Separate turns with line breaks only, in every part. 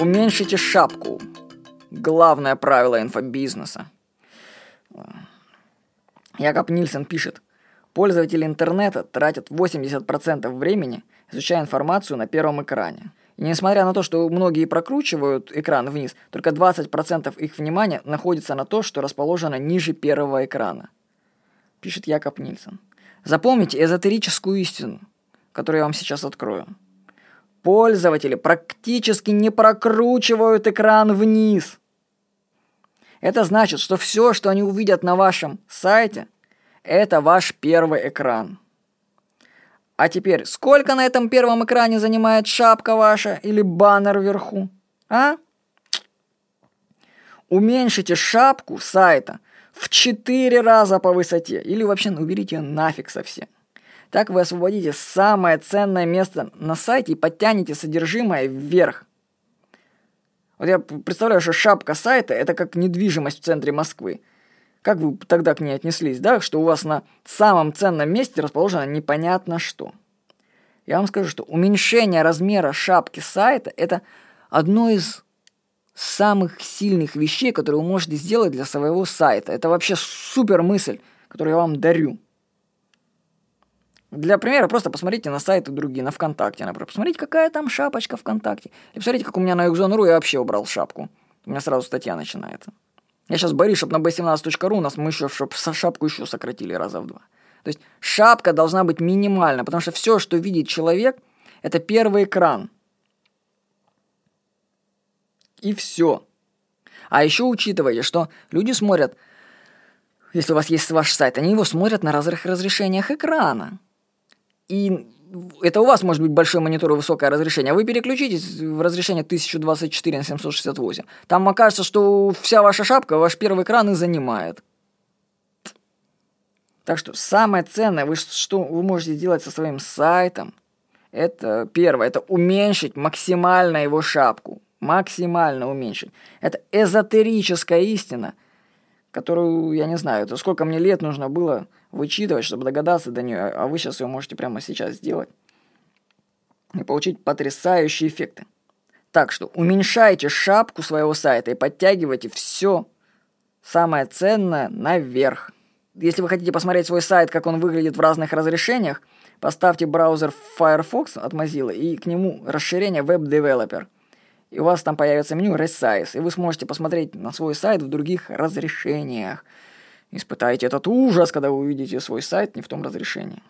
Уменьшите шапку. Главное правило инфобизнеса. Якоб Нильсон пишет, пользователи интернета тратят 80% времени, изучая информацию на первом экране. И несмотря на то, что многие прокручивают экран вниз, только 20% их внимания находится на то, что расположено ниже первого экрана. Пишет Якоб Нильсон. Запомните эзотерическую истину, которую я вам сейчас открою. Пользователи практически не прокручивают экран вниз. Это значит, что все, что они увидят на вашем сайте, это ваш первый экран. А теперь, сколько на этом первом экране занимает шапка ваша или баннер вверху? А? Уменьшите шапку сайта в 4 раза по высоте или вообще уберите ее нафиг совсем. Так вы освободите самое ценное место на сайте и подтянете содержимое вверх. Вот я представляю, что шапка сайта – это как недвижимость в центре Москвы. Как вы тогда к ней отнеслись, да? Что у вас на самом ценном месте расположено непонятно что. Я вам скажу, что уменьшение размера шапки сайта – это одно из самых сильных вещей, которые вы можете сделать для своего сайта. Это вообще супер мысль, которую я вам дарю. Для примера просто посмотрите на сайты другие, на ВКонтакте, например. Посмотрите, какая там шапочка ВКонтакте. И посмотрите, как у меня на Югзон.ру я вообще убрал шапку. У меня сразу статья начинается. Я сейчас борюсь, чтобы на b17.ru у нас мы еще, чтобы шапку еще сократили раза в два. То есть шапка должна быть минимальна, потому что все, что видит человек, это первый экран. И все. А еще учитывайте, что люди смотрят, если у вас есть ваш сайт, они его смотрят на разных разрешениях экрана. И это у вас может быть большой монитор и высокое разрешение, а вы переключитесь в разрешение 1024 на 768. Там окажется, что вся ваша шапка, ваш первый экран и занимает. Так что самое ценное, вы, что вы можете сделать со своим сайтом, это первое, это уменьшить максимально его шапку. Максимально уменьшить. Это эзотерическая истина, которую, я не знаю, это сколько мне лет нужно было вычитывать, чтобы догадаться до нее, а вы сейчас ее можете прямо сейчас сделать и получить потрясающие эффекты. Так что уменьшайте шапку своего сайта и подтягивайте все самое ценное наверх. Если вы хотите посмотреть свой сайт, как он выглядит в разных разрешениях, поставьте браузер Firefox от Mozilla и к нему расширение Web Developer. И у вас там появится меню Resize, и вы сможете посмотреть на свой сайт в других разрешениях. Испытайте этот ужас, когда вы увидите свой сайт не в том разрешении.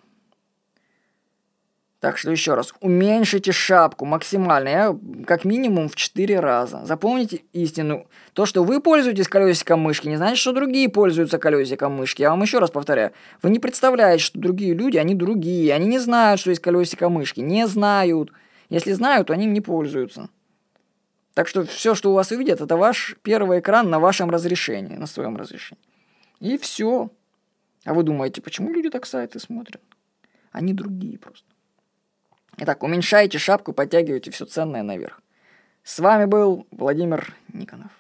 Так что еще раз, уменьшите шапку максимально, я, как минимум в 4 раза. Запомните истину. То, что вы пользуетесь колесиком мышки, не значит, что другие пользуются колесиком мышки. Я вам еще раз повторяю. Вы не представляете, что другие люди, они другие. Они не знают, что есть колесико мышки. Не знают. Если знают, то они им не пользуются. Так что все, что у вас увидят, это ваш первый экран на вашем разрешении, на своем разрешении. И все. А вы думаете, почему люди так сайты смотрят? Они другие просто. Итак, уменьшайте шапку, подтягивайте все ценное наверх. С вами был Владимир Никонов.